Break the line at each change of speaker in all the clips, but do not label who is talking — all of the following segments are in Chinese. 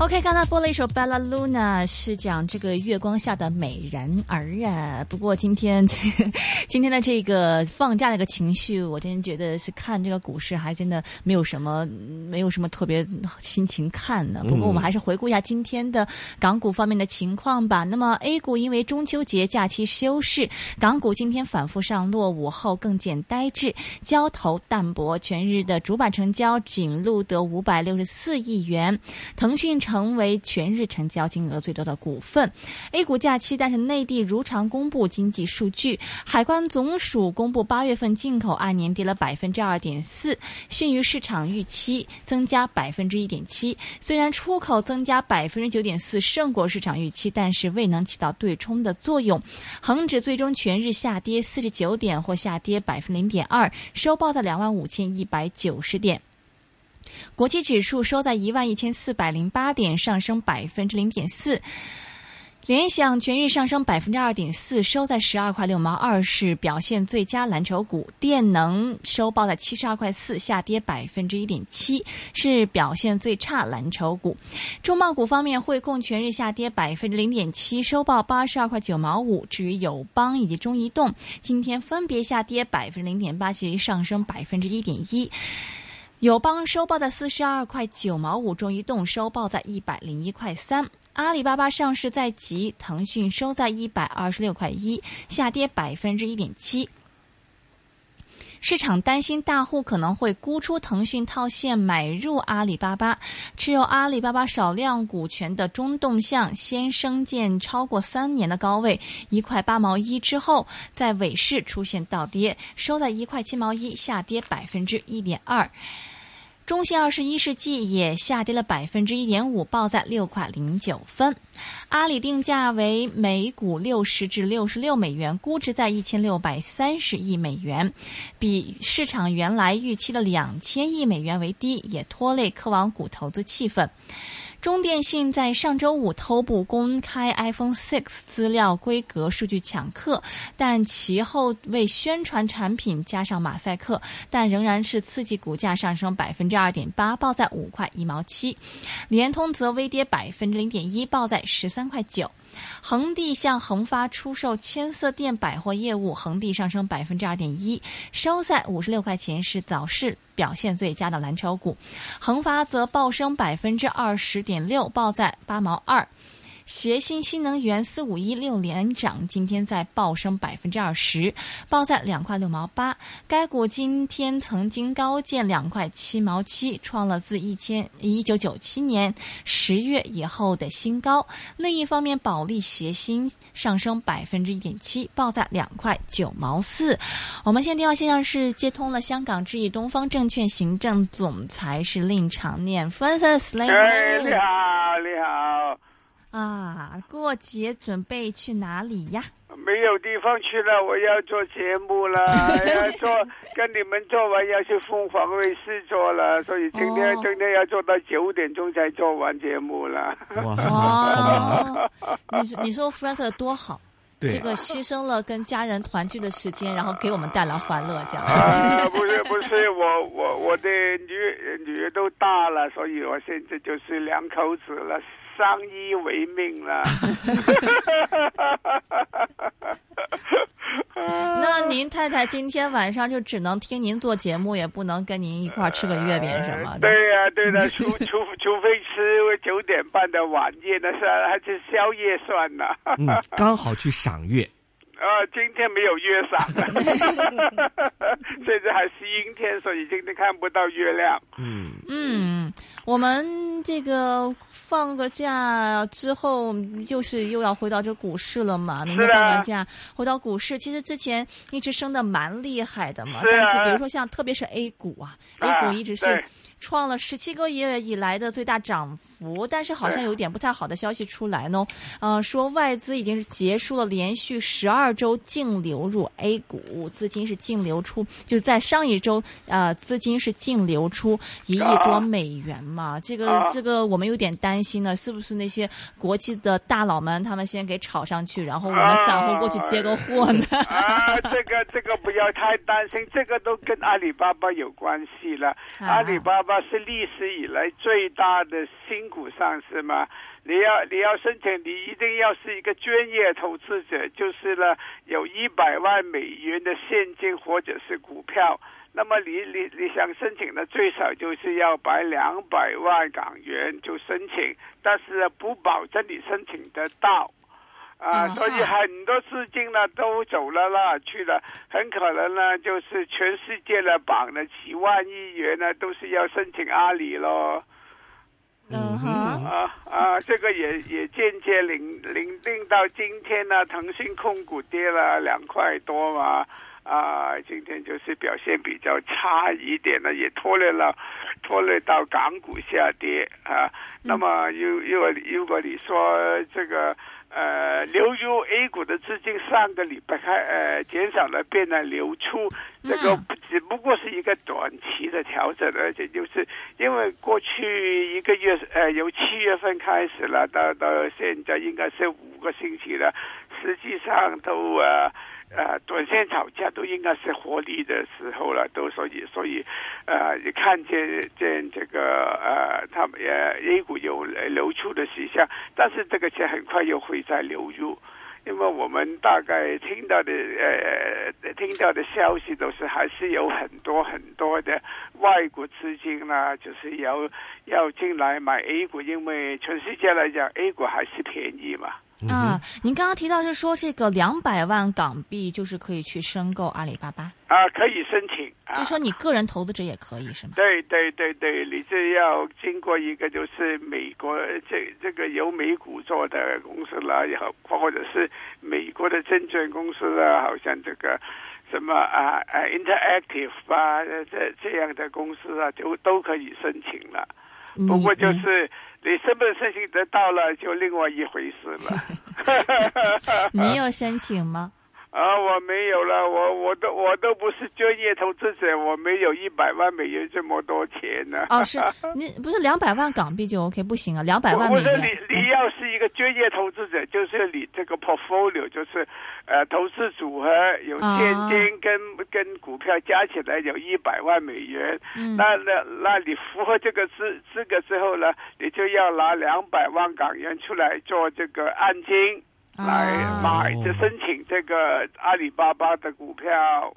OK，刚才播了一首《Bella Luna》，是讲这个月光下的美人儿啊。不过今天今天的这个放假的一个情绪，我真觉得是看这个股市还真的没有什么没有什么特别心情看的。不过我们还是回顾一下今天的港股方面的情况吧。那么 A 股因为中秋节假期休市，港股今天反复上落，午后更见呆滞，交投淡薄，全日的主板成交仅录得五百六十四亿元，腾讯成为全日成交金额最多的股份。A 股假期，但是内地如常公布经济数据，海关总署公布八月份进口按年跌了百分之二点四，逊于市场预期，增加百分之一点七。虽然出口增加百分之九点四，胜过市场预期，但是未能起到对冲的作用。恒指最终全日下跌四十九点，或下跌百分零点二，收报在两万五千一百九十点。国际指数收在一万一千四百零八点，上升百分之零点四。联想全日上升百分之二点四，收在十二块六毛二，是表现最佳蓝筹股。电能收报在七十二块四，下跌百分之一点七，是表现最差蓝筹股。中贸股方面，汇控全日下跌百分之零点七，收报八十二块九毛五。至于友邦以及中移动，今天分别下跌百分之零点八及上升百分之一点一。友邦收报在四十二块九毛五，中移动收报在一百零一块三。阿里巴巴上市在即，腾讯收在一百二十六块一，下跌百分之一点七。市场担心大户可能会沽出腾讯套现买入阿里巴巴，持有阿里巴巴少量股权的中动向先升见超过三年的高位一块八毛一之后，在尾市出现倒跌，收在一块七毛一，下跌百分之一点二。中信二十一世纪也下跌了百分之一点五，报在六块零九分。阿里定价为每股六十至六十六美元，估值在一千六百三十亿美元，比市场原来预期的两千亿美元为低，也拖累科网股投资气氛。中电信在上周五偷步公开 iPhone 6资料规格数据抢客，但其后为宣传产品加上马赛克，但仍然是刺激股价上升百分之二点八，报在五块一毛七。联通则微跌百分之零点一，报在十三块九。恒地向恒发出售千色店百货业务，恒地上升百分之二点一，收在五十六块钱，是早市表现最佳的蓝筹股。恒发则暴升百分之二十点六，报在八毛二。协鑫新能源四五一六连涨，今天在暴升百分之二十，报在两块六毛八。该股今天曾经高见两块七毛七，创了自一千一九九七年十月以后的新高。另一方面，保利协鑫上升百分之一点七，报在两块九毛四。我们现在电话线上是接通了香港智易东方证券行政总裁是令长念 Francis，你好，
哎，你好，你好。
啊，过节准备去哪里呀？
没有地方去了，我要做节目了，要做跟你们做完要去凤凰卫视做了，所以今天、
哦
今天要做到九点钟才做完节目了。
哇，你说你说 Francis 多好，这个牺牲了跟家人团聚的时间，然后给我们带来欢乐，这样。
啊，不是不是，我我我的女女儿都大了，所以我现在就是两口子了，相依为命了。
那您太太今天晚上就只能听您做节目，也不能跟您一块儿吃个月饼什么的。
对呀、对的，除 除除非吃九点半的晚宴，那是还是宵夜算了。
嗯，刚好去赏月。
啊，今天没有月赏，现在还是阴天，所以今天看不到月亮。
嗯，
嗯，我们这个放个假之后，又是又要回到这股市了嘛。明天放个假，回到股市，其实之前一直升的蛮厉害的嘛。
是啊
但是比如说像特别是 A 股啊，A
啊
股一直是
对
创了十七个月以来的最大涨幅，但是好像有点不太好的消息出来呢。呃，说外资已经是结束了连续十二周净流入 A 股，资金是净流出，就是在上一周，呃，资金是净流出一亿多美元嘛。这个这个我们有点担心呢，是不是那些国际的大佬们他们先给炒上去，然后我们散户过去接个货呢？
啊，这个这个不要太担心，这个都跟阿里巴巴有关系了。阿里巴巴是历史以来最大的新股上市吗？你要你要申请，你一定要是一个专业投资者，就是呢有一百万美元的现金或者是股票。那么你你你想申请的最少就是要摆两百万港元就申请，但是不保证你申请得到。啊，所以很多资金呢都走了啦，去了，很可能呢就是全世界的榜的几万亿元呢都是要申请阿里咯。
嗯哼，
啊啊，这个也也间接领领令到今天呢，腾讯控股跌了两块多嘛，啊，今天就是表现比较差一点呢，也拖累了拖累到港股下跌啊。那么，如如果如果你说这个。呃，流入 A 股的资金上个礼拜开呃减少了，变得流出，这个只不过是一个短期的调整，而且就是因为过去一个月呃由七月份开始了，到到现在应该是五个星期了，实际上都呃。呃，短线吵架都应该是获利的时候了，都所以所以，呃，你看见见这个呃，他们呃 A 股有流出的迹象，但是这个钱很快又会再流入，因为我们大概听到的呃听到的消息都是还是有很多很多的外国资金呢，就是要要进来买 A 股，因为全世界来讲 A 股还是便宜嘛。
啊，您刚刚提到是说这个两百万港币就是可以去申购阿里巴巴
啊，可以申请，
就说你个人投资者也可以是吗？
对对对对，你这要经过一个就是美国这这个由美股做的公司啦，也好，或者是美国的证券公司啊，好像这个什么啊啊 Interactive 啊这这样的公司啊，就都可以申请了。不过就是你申不申请得到了，就另外一回事了。
你有申请吗？
啊，我没有了，我我都我都不是专业投资者，我没有一百万美元这么多钱呢。
哦，是你不是两百万港币就 OK 不行啊？两百万美元。
不是你你要是一个专业投资者，就是你这个 portfolio 就是呃投资组合有现金跟跟股票加起来有一百万美元，那那那你符合这个资资格之后呢，你就要拿两百万港元出来做这个按金。来买就申请这个阿里巴巴的股票，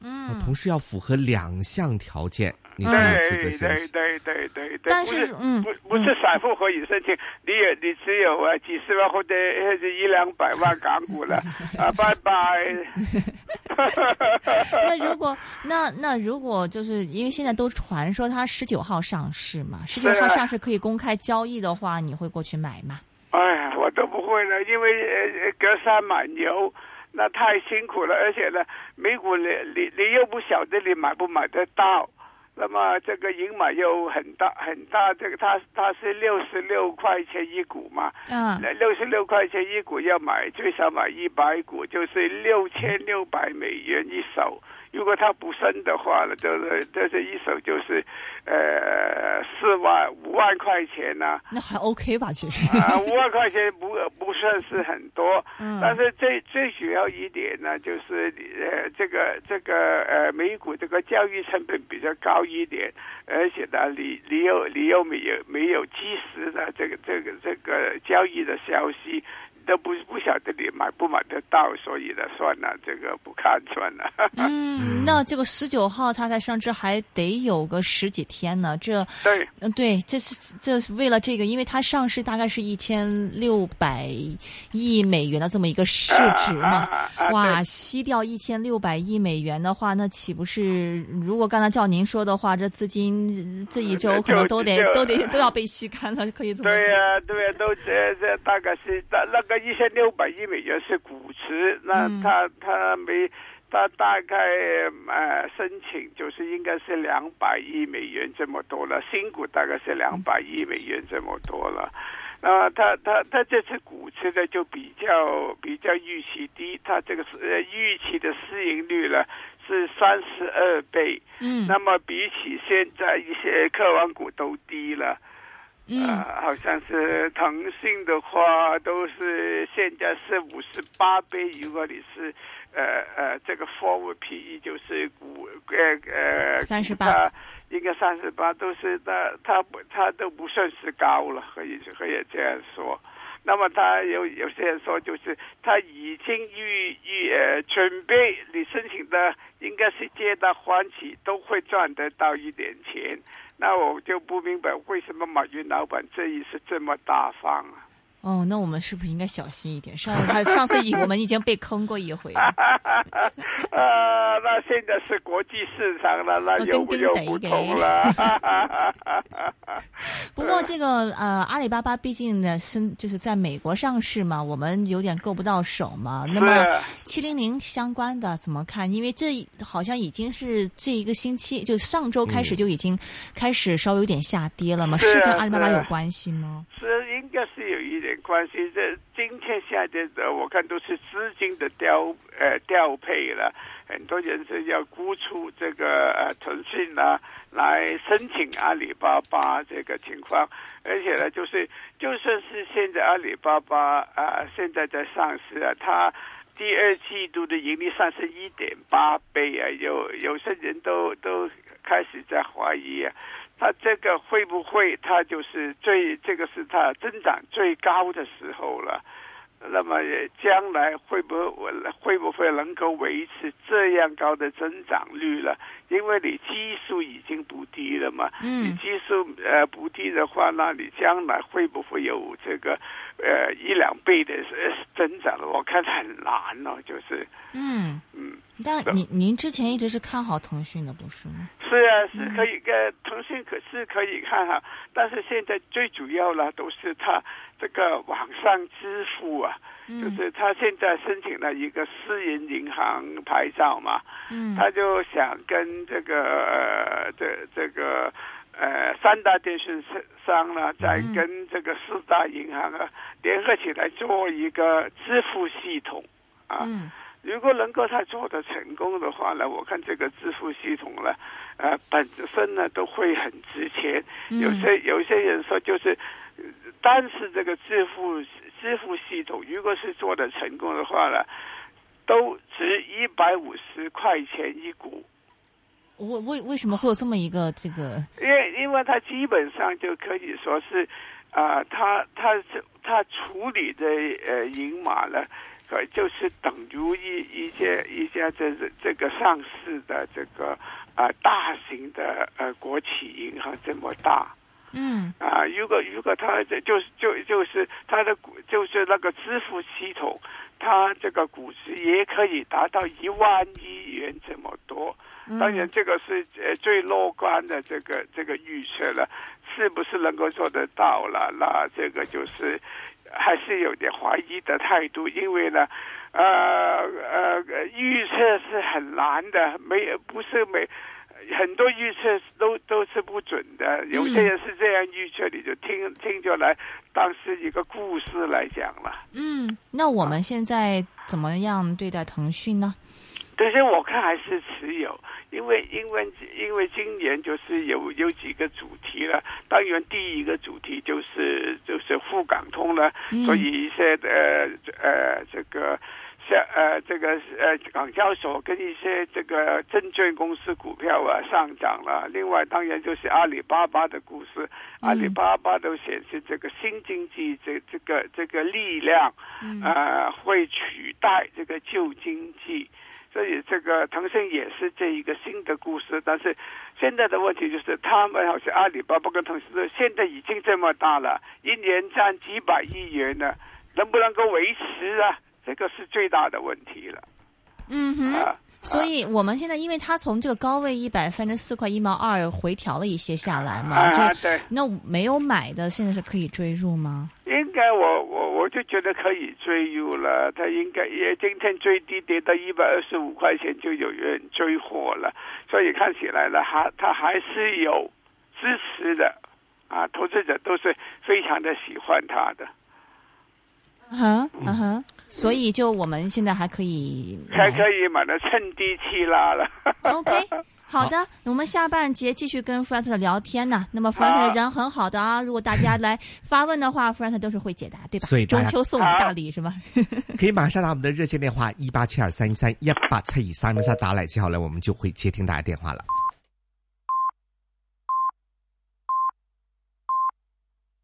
嗯，
同时要符合两项条件，你
才有资格申请。对对对对对，
但是嗯，
不不是散户可以申请，你也你只有啊几十万或者一两百万港股了啊，拜拜。
那如果那那如果就是因为现在都传说它十九号上市嘛，十九号上市可以公开交易的话，你会过去买吗？
哎呀，我都不会了，因为呃隔山买牛，那太辛苦了，而且呢，美股你你你又不晓得你买不买得到，那么这个银码又很大很大，这个它它是六十六块钱一股嘛，
嗯，
六十六块钱一股要买最少买一百股，就是六千六百美元一手。如果它不升的话呢，就是这是一手就是，呃，四万五万块钱呢。
那还 OK 吧，其实。
啊，五万块钱不不算是很多，但是最最主要一点呢，就是呃，这个这个呃，美股这个交易成本比较高一点，而且呢，你你又你又没有没有及时的这个这个这个交易的消息。都不不晓得你买不买得到，所以呢，算了，这个不看算了。
嗯，那这个十九号它才上市，还得有个十几天呢。这
对，
嗯，对，这是这是为了这个，因为它上市大概是一千六百亿美元的这么一个市值嘛。哇，吸掉一千六百亿美元的话，那岂不是？如果刚才照您说的话，这资金这一周可能都得都得都要被吸干了，可以这么
对呀，对呀，都这这大概是那那个。一千六百亿美元是股值，那他他没他大概呃申请就是应该是两百亿美元这么多了，新股大概是两百亿美元这么多了。那他他他这次股市呢就比较比较预期低，它这个是呃预期的市盈率呢是三十二倍，
嗯
那么比起现在一些科网股都低了。
嗯
呃，好像是腾讯的话，都是现在是五十八倍。如果你是呃呃这个 forward PE 就是股呃呃
三
十八应该三十八，都是它它不它都不算是高了，可以可以这样说。那么他有有些人说，就是他已经预预呃准备你申请的应该是皆大欢喜，都会赚得到一点钱。那我就不明白为什么马云老板这一次这么大方啊？
哦，那我们是不是应该小心一点？上他上次已我们已经被坑过一回了。
呃，那现在是国际市场了，那
我
又又不同了。
不过这个呃，阿里巴巴毕竟呢是就是在美国上市嘛，我们有点够不到手嘛。那么七零零相关的怎么看？因为这好像已经是这一个星期，就上周开始就已经开始稍微有点下跌了嘛，
是
跟阿里巴巴有关系吗？
是应该是有一点关系。这今天下跌的，我看都是资金的调呃调配了，很多人是要估出这个呃腾讯啊，来申请阿里巴巴这个情况，而且呢，就是就算是现在阿里巴巴啊、现在在上市啊，它。第二季度的盈利上升一点八倍啊，有有些人都都开始在怀疑啊，它这个会不会他就是最这个是他增长最高的时候了？那么呃将来会不会会不会能够维持这样高的增长率了？因为你基数已经不低了嘛，你
嗯
基数呃不低的话，那你将来会不会有这个呃一两倍的呃增长了？我看很难哦，就是
嗯，
嗯。
但您您之前一直是看好腾讯的，不是吗？
是啊，是可以，呃，腾讯可是可以看好，但是现在最主要呢，都是它这个网上支付啊，就
嗯
是他现在申请了一个私人银行牌照嘛，
嗯。
他就想跟这个呃这这个呃三大电信商呢，再
嗯。
跟这个四大银行啊联合起来做一个支付系统啊。
嗯
如果能够他做的成功的话呢，我看这个支付系统呢，呃，本身呢都会很值钱。
嗯
有些有些人说，就是呃单是这个支付支付系统，如果是做的成功的话呢，都值一百五十块钱一股。
为为为什么会有这么一个这个？
因为因为它基本上就可以说是，啊、它它是它处理的呃银码呢，呃就是等于一一家一家这这这个上市的这个啊、大型的呃国企银行这么大。
嗯
啊，如果如果它这就是就就是它的股就是那个支付系统，它这个股值也可以达到一万亿元这么多。当然，这个是呃最乐观的这个这个预测了，是不是能够做得到了？那这个就是还是有点怀疑的态度，因为呢，呃呃，预测是很难的，没不是没。很多预测都都是不准的，有些人是这样预测，你就听听就来当是一个故事来讲了。
嗯，那我们现在怎么样对待腾讯呢？
但是我看还是持有，因为因为因为今年就是有有几个主题了。当然，第一个主题就是就是沪港通了，
嗯
所以一些呃呃这个像呃这个呃港交所跟一些这个证券公司股票啊上涨了。另外，当然就是阿里巴巴的故事，阿里巴巴都显示这个新经济这这个这个力量，呃会取代这个旧经济。所以这个腾讯也是这一个新的故事，但是现在的问题就是，他们好像阿里巴巴跟腾讯现在已经这么大了，一年赚几百亿元呢，能不能够维持啊？这个是最大的问题了。
嗯哼。
啊。
所以我们现在，因为它从这个高位一百三十四块一毛二回调了一些下来嘛，
啊，
就
对，
那没有买的现在是可以追入吗？
应该我我我就觉得可以追入了，它应该也今天最低跌到一百二十五块钱，就有人追货了，所以看起来呢，还它还是有支持的啊，投资者都是非常的喜欢它的，
嗯哼，嗯哼，所以就我们现在还可以
还可以买的趁低去拉了。
OK，好的，我们下半节继续跟 Frank 聊天呢。那么 Frank 人很好的啊，如果大家来发问的话，Frank 都是会解答，对吧？
所以
中秋送你大礼是吧？
可以马上打我们的热线电话一八七二三一三一八七二三一三打来接好了，我们就会接听大家电话了。